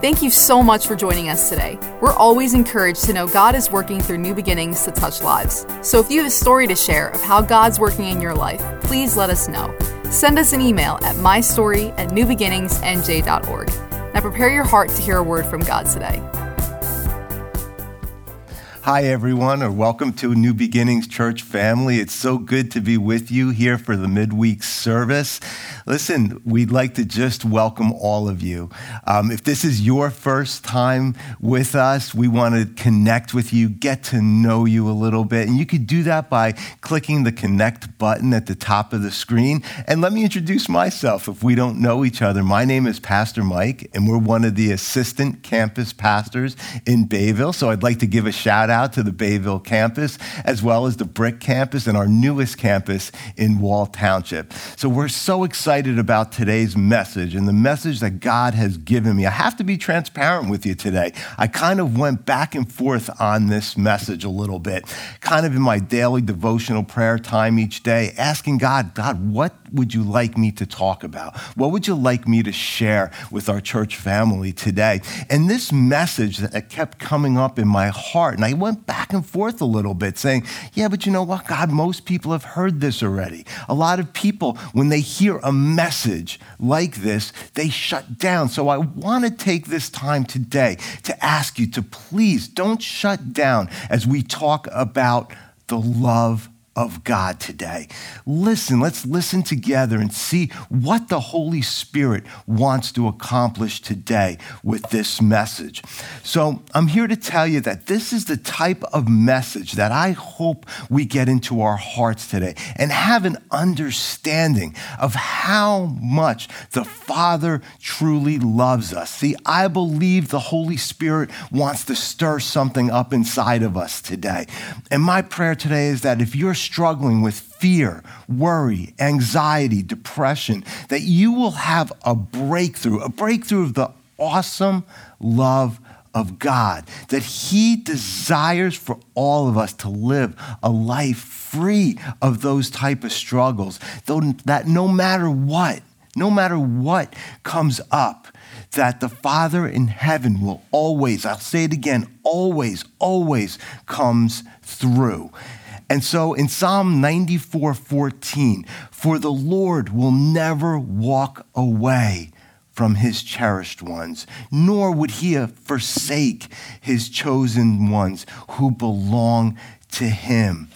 Thank you so much for joining us today. We're always encouraged to know God is working through new beginnings to touch lives. So if you have a story to share of how God's working in your life, please let us know. Send us an email at mystory at newbeginningsnj.org. Now prepare your heart to hear a word from God today. Hi, everyone, or welcome to New Beginnings Church family. It's so good to be with you here for the midweek service. Listen, we'd like to just welcome all of you. Um, if this is your first time with us, we want to connect with you, get to know you a little bit. And you could do that by clicking the connect button at the top of the screen. And let me introduce myself if we don't know each other. My name is Pastor Mike, and we're one of the assistant campus pastors in Bayville. So I'd like to give a shout out to the Bayville campus, as well as the Brick campus and our newest campus in Wall Township. So we're so excited about today's message and the message that God has given me. I have to be transparent with you today. I kind of went back and forth on this message a little bit, kind of in my daily devotional prayer time each day, asking God, God, what would you like me to talk about? What would you like me to share with our church family today? And this message that kept coming up in my heart, and I went back and forth a little bit saying, yeah, but you know what, God, most people have heard this already. A lot of people, when they hear a message like this, they shut down. So I want to take this time today to ask you to please don't shut down as we talk about the love of God today. Listen, let's listen together and see what the Holy Spirit wants to accomplish today with this message. So, I'm here to tell you that this is the type of message that I hope we get into our hearts today and have an understanding of how much the Father truly loves us. See, I believe the Holy Spirit wants to stir something up inside of us today. And my prayer today is that if you're struggling with fear, worry, anxiety, depression, that you will have a breakthrough, a breakthrough of the awesome love of God, that He desires for all of us to live a life free of those type of struggles, though that no matter what, no matter what comes up, that the Father in heaven will always, I'll say it again, always, always comes through. And so in Psalm 94 14, for the Lord will never walk away from his cherished ones, nor would he forsake his chosen ones who belong to him.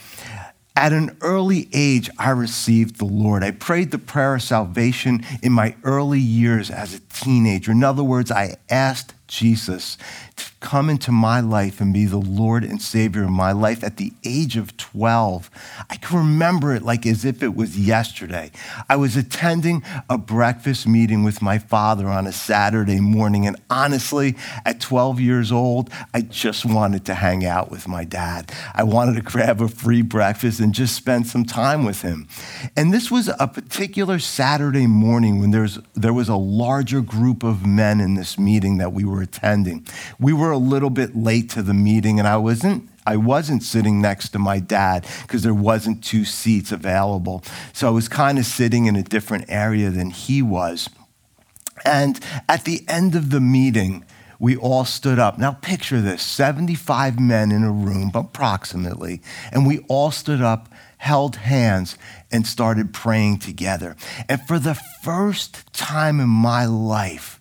At an early age, I received the Lord. I prayed the prayer of salvation in my early years as a teenager. In other words, I asked Jesus to come into my life and be the Lord and Savior of my life at the age of 12. I can remember it like as if it was yesterday. I was attending a breakfast meeting with my father on a Saturday morning, and honestly, at 12 years old, I just wanted to hang out with my dad. I wanted to grab a free breakfast and just spend some time with him. And this was a particular Saturday morning when there's, there was a larger group of men in this meeting that we were attending. We were a little bit late to the meeting, and I wasn't I wasn't sitting next to my dad because there wasn't two seats available. So I was kind of sitting in a different area than he was. And at the end of the meeting, we all stood up. Now picture this 75 men in a room, approximately, and we all stood up, held hands, and started praying together. And for the first time in my life,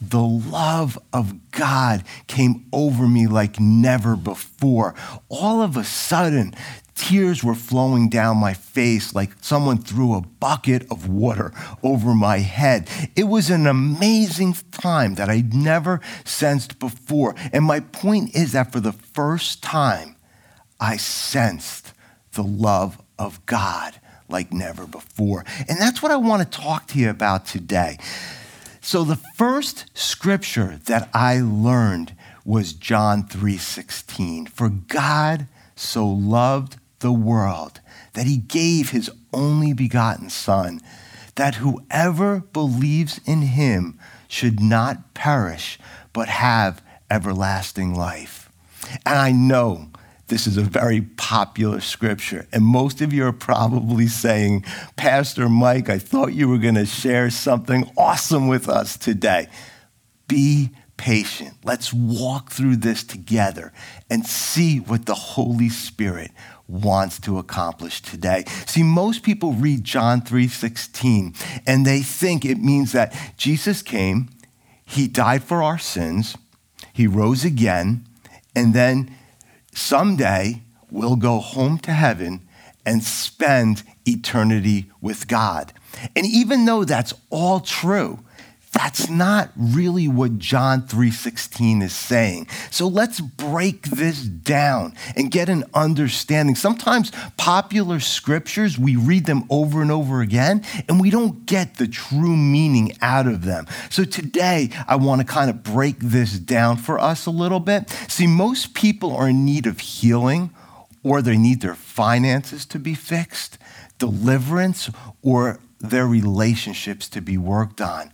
the love of God came over me like never before. All of a sudden, tears were flowing down my face like someone threw a bucket of water over my head. It was an amazing time that I'd never sensed before. And my point is that for the first time, I sensed the love of God like never before. And that's what I want to talk to you about today. So the first scripture that I learned was John 3:16. For God so loved the world that he gave his only begotten son that whoever believes in him should not perish but have everlasting life. And I know this is a very popular scripture. And most of you are probably saying, Pastor Mike, I thought you were going to share something awesome with us today. Be patient. Let's walk through this together and see what the Holy Spirit wants to accomplish today. See, most people read John 3:16 and they think it means that Jesus came, he died for our sins, he rose again, and then someday we'll go home to heaven and spend eternity with God. And even though that's all true, that's not really what John 3:16 is saying. So let's break this down and get an understanding. Sometimes popular scriptures, we read them over and over again and we don't get the true meaning out of them. So today I want to kind of break this down for us a little bit. See, most people are in need of healing or they need their finances to be fixed, deliverance, or their relationships to be worked on.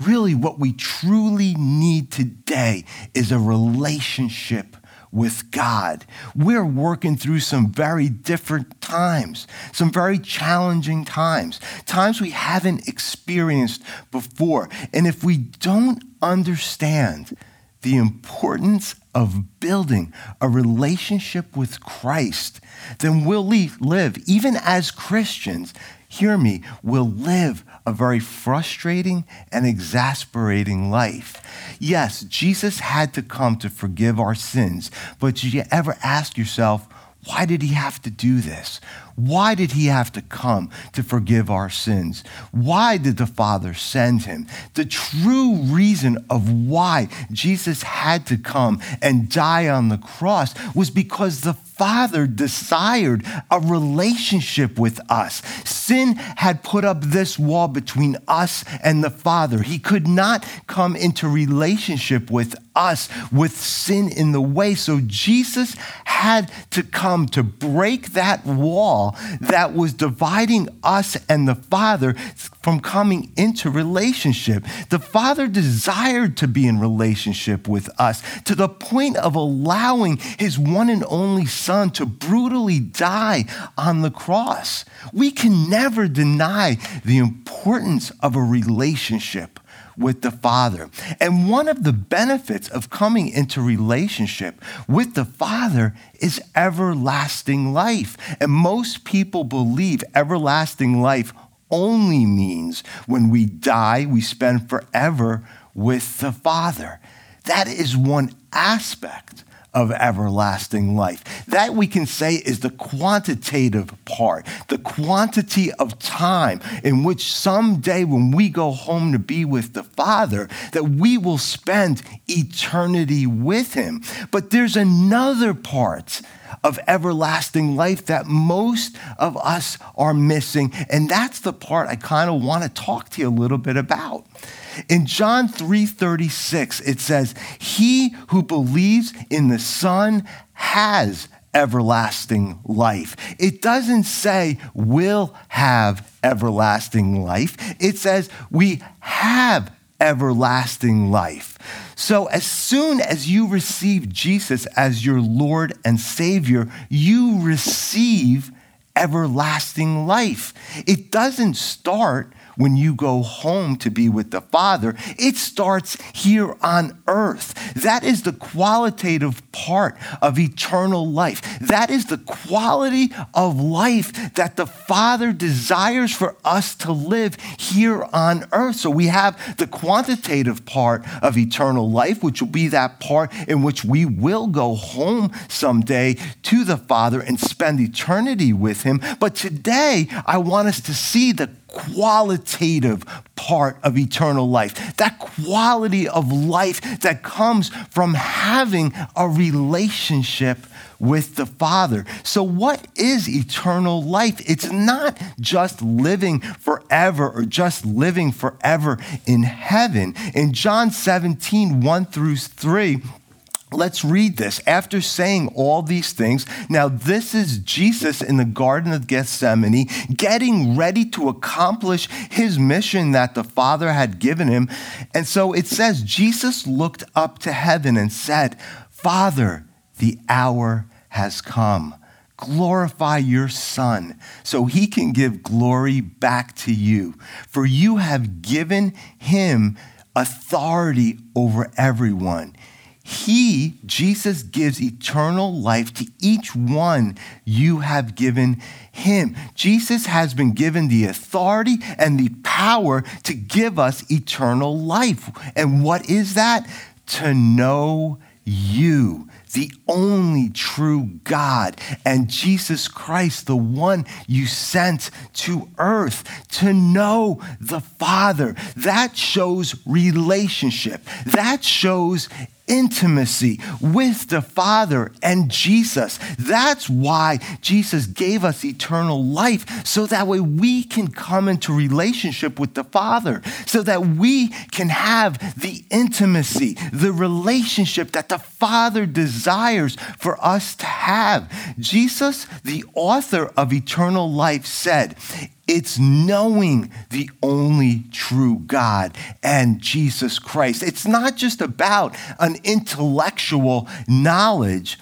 Really, what we truly need today is a relationship with God. We're working through some very different times, some very challenging times, times we haven't experienced before. And if we don't understand the importance of building a relationship with Christ, then we'll live, even as Christians, hear me, will live a very frustrating and exasperating life. Yes, Jesus had to come to forgive our sins, but did you ever ask yourself, why did he have to do this? Why did he have to come to forgive our sins? Why did the Father send him? The true reason of why Jesus had to come and die on the cross was because the Father desired a relationship with us. Sin had put up this wall between us and the Father. He could not come into relationship with us with sin in the way. So Jesus had to come to break that wall that was dividing us and the Father from coming into relationship. The Father desired to be in relationship with us to the point of allowing his one and only Son to brutally die on the cross. We can never deny the importance of a relationship with the Father. And one of the benefits of coming into relationship with the Father is everlasting life. And most people believe everlasting life only means when we die, we spend forever with the Father. That is one aspect of everlasting life. That we can say is the quantitative part, the quantity of time in which someday when we go home to be with the Father, that we will spend eternity with Him. But there's another part of everlasting life that most of us are missing. And that's the part I kind of want to talk to you a little bit about. In John 3:36 it says, "He who believes in the Son has everlasting life." It doesn't say will have everlasting life. It says we have everlasting life. So, as soon as you receive Jesus as your Lord and Savior, you receive everlasting life. It doesn't start when you go home to be with the Father, it starts here on earth. That is the qualitative part of eternal life. That is the quality of life that the Father desires for us to live here on earth. So we have the quantitative part of eternal life, which will be that part in which we will go home someday to the Father and spend eternity with Him. But today, I want us to see the qualitative part of eternal life, that quality of life that comes from having a relationship with the Father. So, what is eternal life? It's not just living forever or just living forever in heaven. In John 17, 1 through 3, Let's read this. After saying all these things, now this is Jesus in the Garden of Gethsemane, getting ready to accomplish his mission that the Father had given him. And so it says, Jesus looked up to heaven and said, Father, the hour has come. Glorify your Son so he can give glory back to you. For you have given him authority over everyone. He, Jesus, gives eternal life to each one you have given him. Jesus has been given the authority and the power to give us eternal life. And what is that? To know you the only true God, and Jesus Christ, the one you sent to earth to know the Father. That shows relationship. That shows intimacy with the Father and Jesus. That's why Jesus gave us eternal life, so that way we can come into relationship with the Father, so that we can have the intimacy, the relationship that the Father desires for us to have. Jesus, the author of eternal life, said, it's knowing the only true God and Jesus Christ. It's not just about an intellectual knowledge,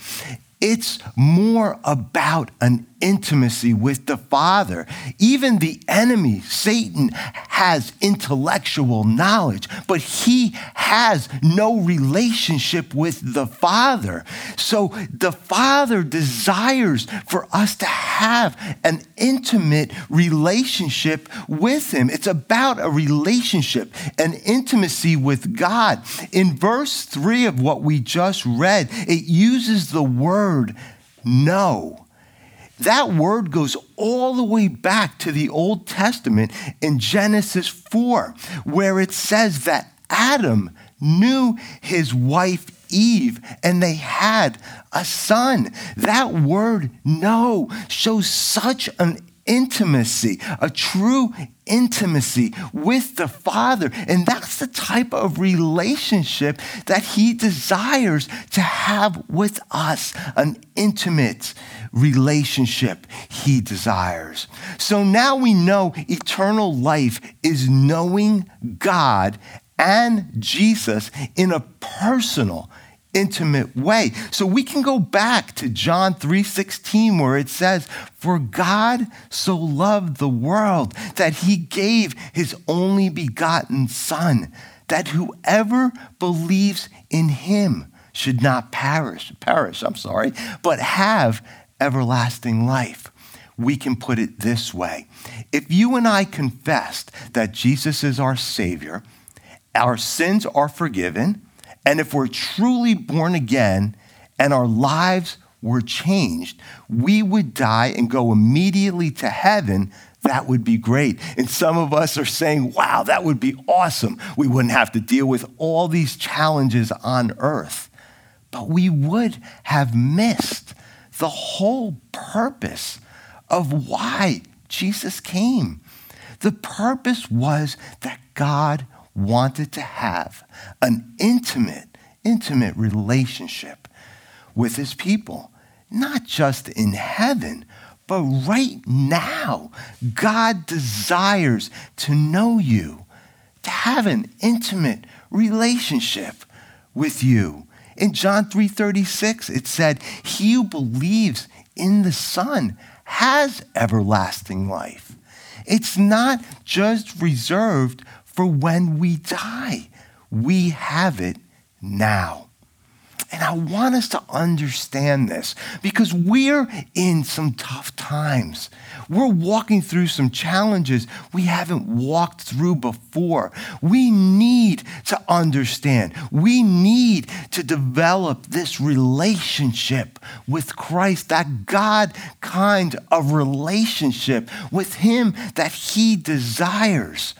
it's more about an intimacy with the Father. Even the enemy, Satan, has intellectual knowledge, but he has no relationship with the Father. So the Father desires for us to have an intimate relationship with Him. It's about a relationship, an intimacy with God. In verse 3 of what we just read, it uses the word know. That word goes all the way back to the Old Testament in Genesis 4, where it says that Adam knew his wife Eve and they had a son. That word know shows such an intimacy, a true intimacy with the Father. And that's the type of relationship that He desires to have with us an intimate relationship He desires. So now we know eternal life is knowing God and Jesus in a personal intimate way. So we can go back to John 3:16 where it says, "For God so loved the world that he gave his only begotten son, that whoever believes in him should not perish, perish, I'm sorry, but have everlasting life." We can put it this way. If you and I confessed that Jesus is our savior, our sins are forgiven, and if we're truly born again and our lives were changed, we would die and go immediately to heaven. That would be great. And some of us are saying, wow, that would be awesome. We wouldn't have to deal with all these challenges on earth. But we would have missed the whole purpose of why Jesus came. The purpose was that God wanted to have an intimate, intimate relationship with his people, not just in heaven, but right now. God desires to know you, to have an intimate relationship with you. In John 3:36 it said, "He who believes in the Son has everlasting life." It's not just reserved for when we die. We have it now. And I want us to understand this because we're in some tough times. We're walking through some challenges we haven't walked through before. We need to understand. We need to develop this relationship with Christ, that God kind of relationship with Him that He desires.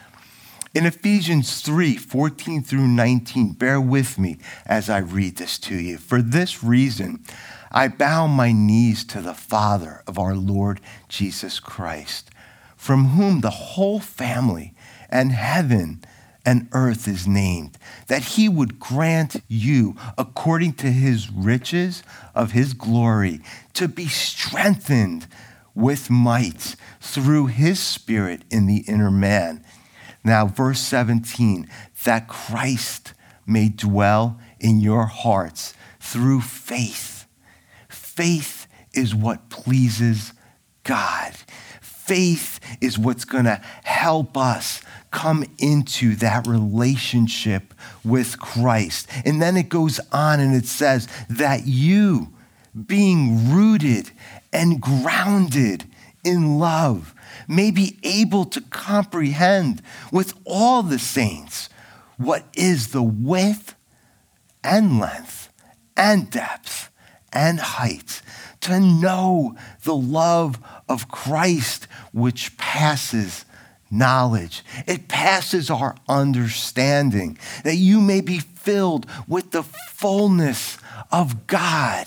In Ephesians 3 14 through 19, bear with me as I read this to you. For this reason, I bow my knees to the Father of our Lord Jesus Christ, from whom the whole family and heaven and earth is named, that he would grant you, according to his riches of his glory, to be strengthened with might through his Spirit in the inner man now, verse 17, that Christ may dwell in your hearts through faith. Faith is what pleases God. faith is what's going to help us come into that relationship with Christ. And then it goes on and it says that you, being rooted and grounded in love, may be able to comprehend with all the saints what is the width and length and depth and height, to know the love of Christ which passes knowledge. It passes our understanding, that you may be filled with the fullness of God.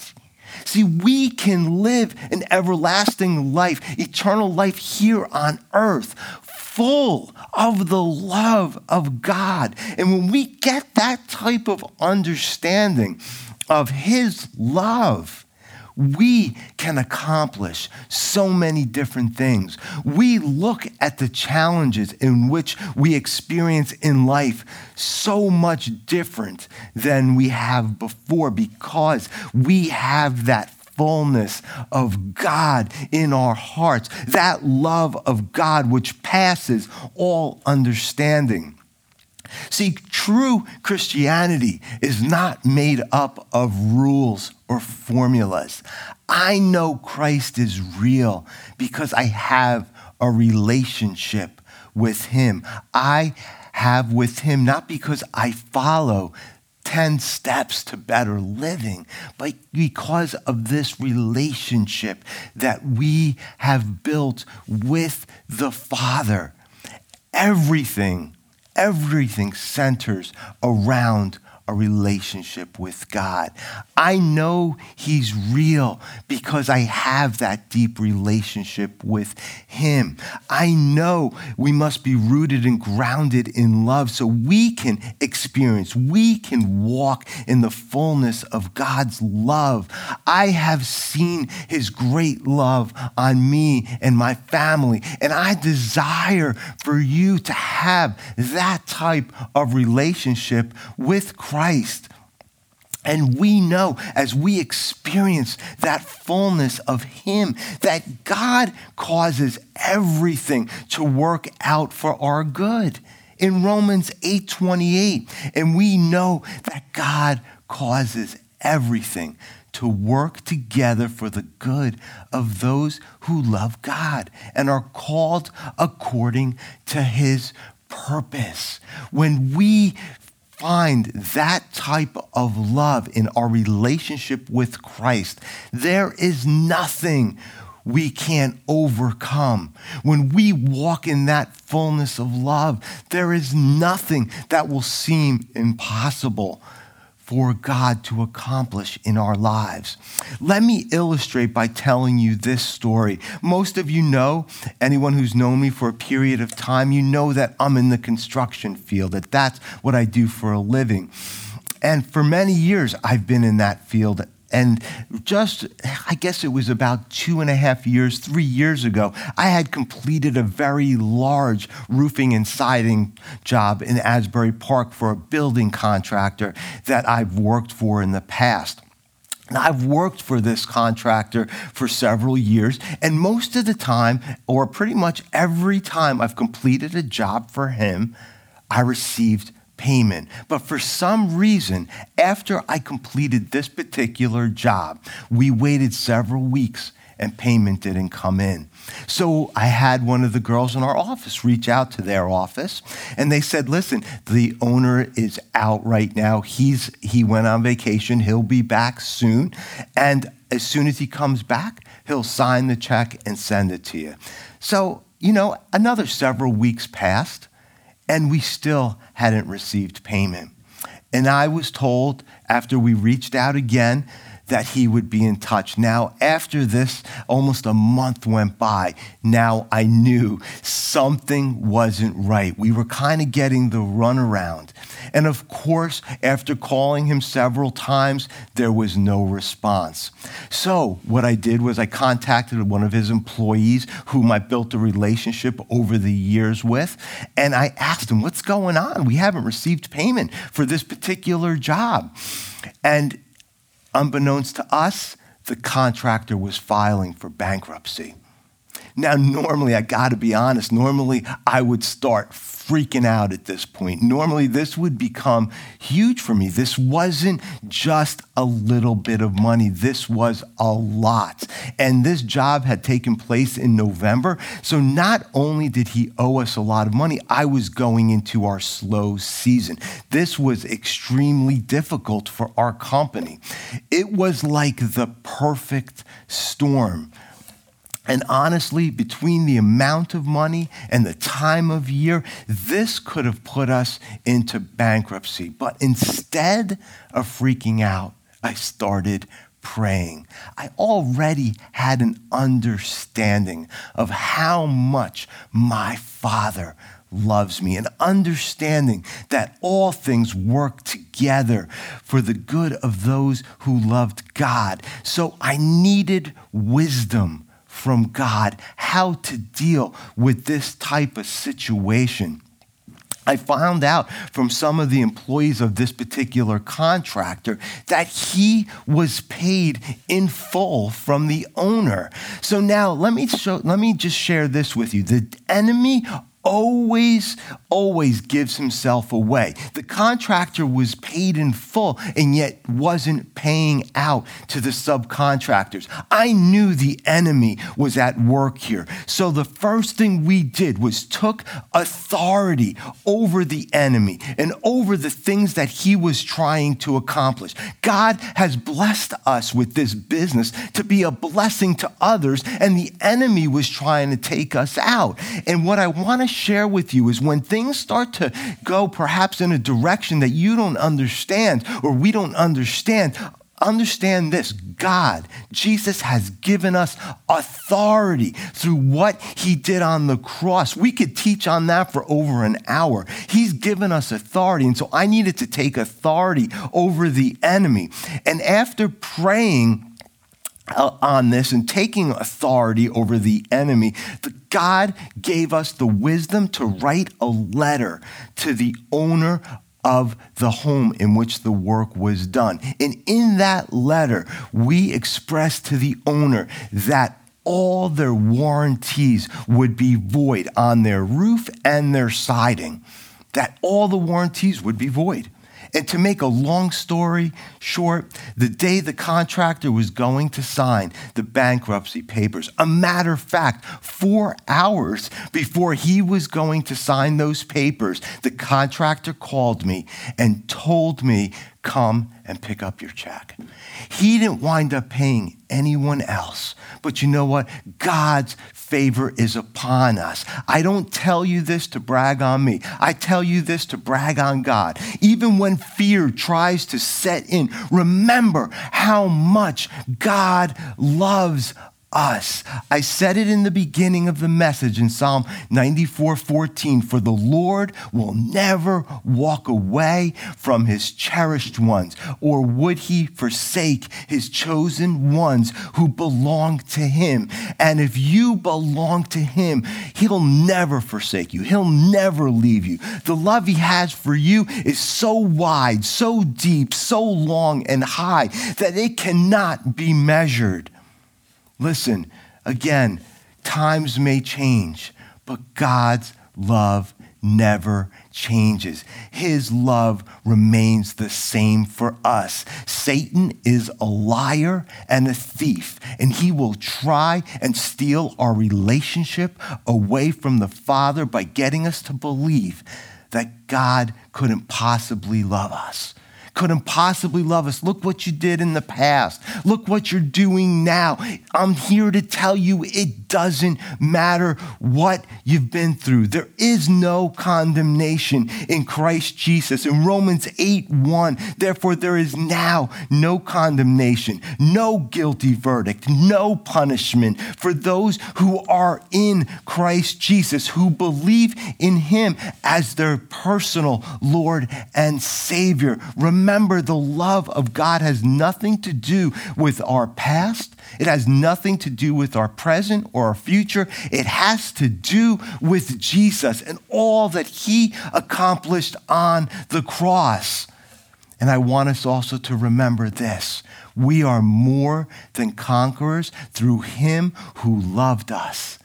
See, we can live an everlasting life, eternal life here on earth, full of the love of God. And when we get that type of understanding of His love, we can accomplish so many different things. We look at the challenges in which we experience in life so much different than we have before because we have that fullness of God in our hearts, that love of God which passes all understanding. See, true Christianity is not made up of rules or formulas. I know Christ is real because I have a relationship with Him. I have with Him not because I follow 10 steps to better living, but because of this relationship that we have built with the Father. Everything everything centers around a relationship with God. I know He's real because I have that deep relationship with Him. I know we must be rooted and grounded in love so we can experience, we can walk in the fullness of God's love. I have seen His great love on me and my family, and I desire for you to have that type of relationship with Christ. Christ. And we know as we experience that fullness of Him that God causes everything to work out for our good. In Romans 8 28, and we know that God causes everything to work together for the good of those who love God and are called according to His purpose. When we find that type of love in our relationship with Christ, there is nothing we can't overcome. When we walk in that fullness of love, there is nothing that will seem impossible for God to accomplish in our lives. Let me illustrate by telling you this story. Most of you know, anyone who's known me for a period of time, you know that I'm in the construction field, that that's what I do for a living. And for many years, I've been in that field and just, I guess it was about two and a half years, three years ago, I had completed a very large roofing and siding job in Asbury Park for a building contractor that I've worked for in the past. Now, I've worked for this contractor for several years, and most of the time, or pretty much every time I've completed a job for him, I received payment. But for some reason, after I completed this particular job, we waited several weeks and payment didn't come in. So I had one of the girls in our office reach out to their office and they said, "Listen, the owner is out right now. He's he went on vacation. He'll be back soon, and as soon as he comes back, he'll sign the check and send it to you." So, you know, another several weeks passed and we still hadn't received payment. And I was told after we reached out again that he would be in touch. Now, after this, almost a month went by. Now I knew something wasn't right. We were kind of getting the runaround. And of course, after calling him several times, there was no response. So, what I did was I contacted one of his employees whom I built a relationship over the years with, and I asked him, What's going on? We haven't received payment for this particular job. And unbeknownst to us, the contractor was filing for bankruptcy. Now, normally, I got to be honest, normally I would start freaking out at this point. Normally, this would become huge for me. This wasn't just a little bit of money, this was a lot. And this job had taken place in November. So, not only did he owe us a lot of money, I was going into our slow season. This was extremely difficult for our company. It was like the perfect storm and honestly, between the amount of money and the time of year, this could have put us into bankruptcy. But instead of freaking out, I started praying. I already had an understanding of how much my Father loves me, an understanding that all things work together for the good of those who loved God. So I needed wisdom from God how to deal with this type of situation. I found out from some of the employees of this particular contractor that he was paid in full from the owner. So now let me show, let me just share this with you. The enemy always, always gives himself away. The contractor was paid in full and yet wasn't paying out to the subcontractors. I knew the enemy was at work here. So the first thing we did was took authority over the enemy and over the things that he was trying to accomplish. God has blessed us with this business to be a blessing to others, and the enemy was trying to take us out. And what I want to share with you is when things start to go perhaps in a direction that you don't understand or we don't understand, understand this God, Jesus has given us authority through what he did on the cross. We could teach on that for over an hour. He's given us authority. And so I needed to take authority over the enemy. And after praying, Uh, on this and taking authority over the enemy, God gave us the wisdom to write a letter to the owner of the home in which the work was done. And in that letter, we expressed to the owner that all their warranties would be void on their roof and their siding, that all the warranties would be void. And to make a long story short, the day the contractor was going to sign the bankruptcy papers, a matter of fact, four hours before he was going to sign those papers, the contractor called me and told me, Come and pick up your check. He didn't wind up paying anyone else. But you know what? God's favor is upon us. I don't tell you this to brag on me. I tell you this to brag on God. Even when fear tries to set in, remember how much God loves us. I said it in the beginning of the message in Psalm 94 14 For the Lord will never walk away from his cherished ones, or would he forsake his chosen ones who belong to him. And if you belong to him, he'll never forsake you, he'll never leave you. The love he has for you is so wide, so deep, so long and high that it cannot be measured. Listen, again, times may change, but God's love never changes. His love remains the same for us. Satan is a liar and a thief, and he will try and steal our relationship away from the Father by getting us to believe that God couldn't possibly love us couldn't possibly love us. Look what you did in the past. Look what you're doing now. I'm here to tell you it doesn't matter what you've been through. There is no condemnation in Christ Jesus. In Romans 8 1, therefore, there is now no condemnation, no guilty verdict, no punishment for those who are in Christ Jesus, who believe in Him as their personal Lord and Savior. Remember remember the love of God has nothing to do with our past. It has nothing to do with our present or our future. It has to do with Jesus and all that he accomplished on the cross. And I want us also to remember this we are more than conquerors through him who loved us.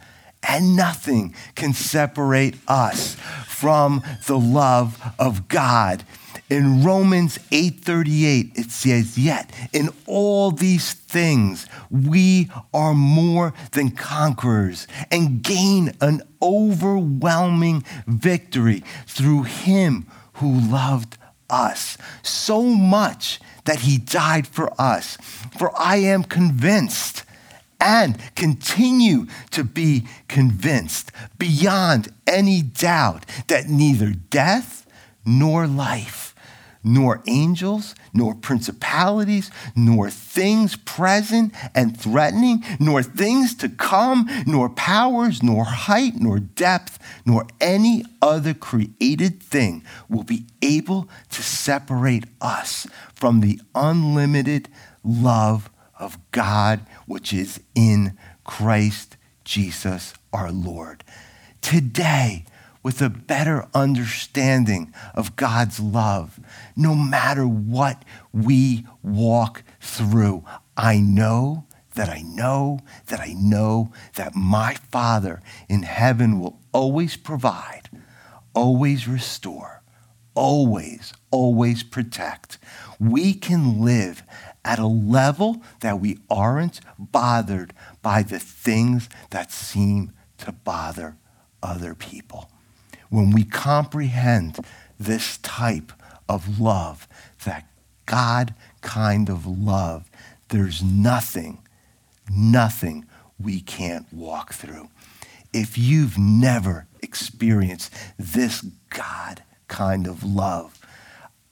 and nothing can separate us from the love of God. In Romans 8:38 it says, "Yet in all these things we are more than conquerors and gain an overwhelming victory through him who loved us so much that he died for us. For I am convinced and continue to be convinced beyond any doubt that neither death nor life nor angels, nor principalities, nor things present and threatening, nor things to come, nor powers, nor height, nor depth, nor any other created thing will be able to separate us from the unlimited love of God which is in Christ Jesus our Lord. Today, with a better understanding of God's love, no matter what we walk through. I know that I know that I know that my Father in heaven will always provide, always restore, always, always protect. We can live at a level that we aren't bothered by the things that seem to bother other people when we comprehend this type of love, that God kind of love, there's nothing, nothing we can't walk through. If you've never experienced this God kind of love,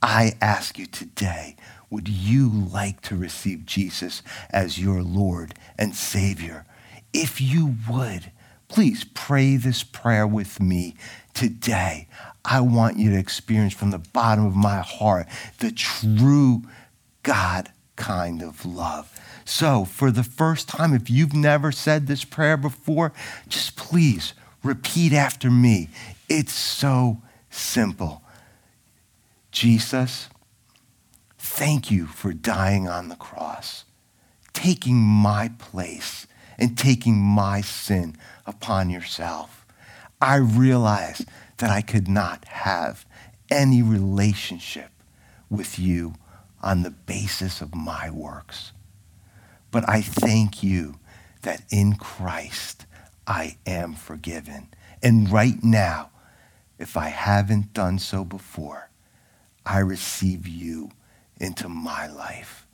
I ask you today, would you like to receive Jesus as your Lord and Savior? If you would, please pray this prayer with me today, I want you to experience from the bottom of my heart the true God kind of love. So, for the first time, if you've never said this prayer before, just please repeat after me. It's so simple. Jesus, thank you for dying on the cross, taking my place and taking my sin upon yourself. I realized that I could not have any relationship with you on the basis of my works. But I thank you that in Christ I am forgiven. And right now, if I haven't done so before, I receive you into my life.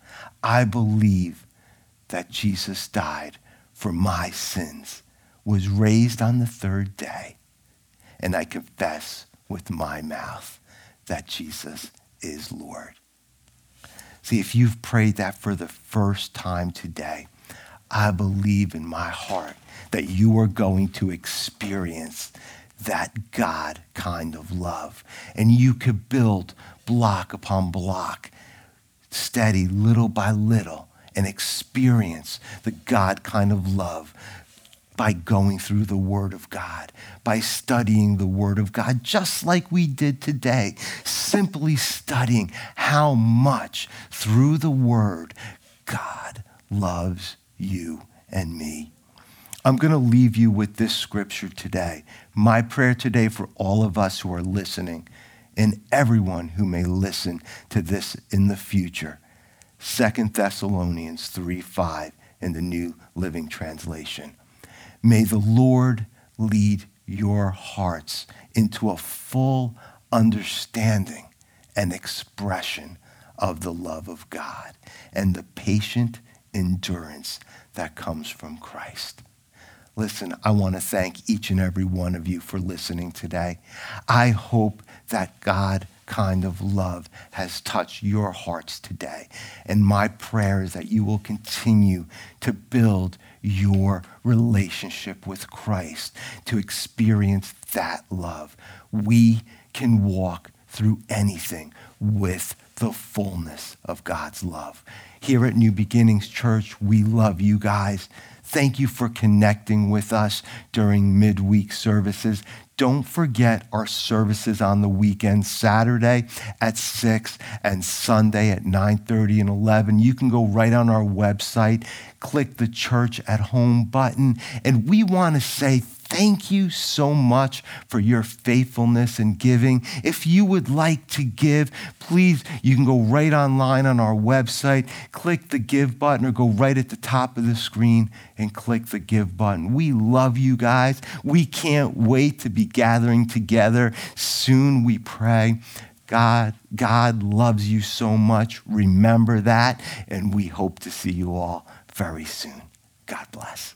I believe that Jesus died for my sins, was raised on the third day, and I confess with my mouth that Jesus is Lord. See, if you've prayed that for the first time today, I believe in my heart that you are going to experience that God kind of love. And you could build block upon block, steady, little by little, and experience the God kind of love by going through the Word of God, by studying the Word of God, just like we did today, simply studying how much through the Word God loves you and me. I'm going to leave you with this scripture today. My prayer today for all of us who are listening and everyone who may listen to this in the future. 2 Thessalonians 3 5 in the New Living Translation. May the Lord lead your hearts into a full understanding and expression of the love of God and the patient endurance that comes from Christ. Listen, I want to thank each and every one of you for listening today. I hope that God kind of love has touched your hearts today. And my prayer is that you will continue to build your relationship with Christ, to experience that love. We can walk through anything with the fullness of God's love. Here at New Beginnings Church, we love you guys. Thank you for connecting with us during midweek services. Don't forget our services on the weekend, Saturday at 6 and Sunday at 9:30 and 11. You can go right on our website, click the church at home button, and we want to say thank you so much for your faithfulness and giving. If you would like to give, please, you can go right online on our website, click the give button, or go right at the top of the screen and click the give button. We love you guys. We can't wait to be gathering together soon, we pray. God, God loves you so much. Remember that, and we hope to see you all very soon. God bless.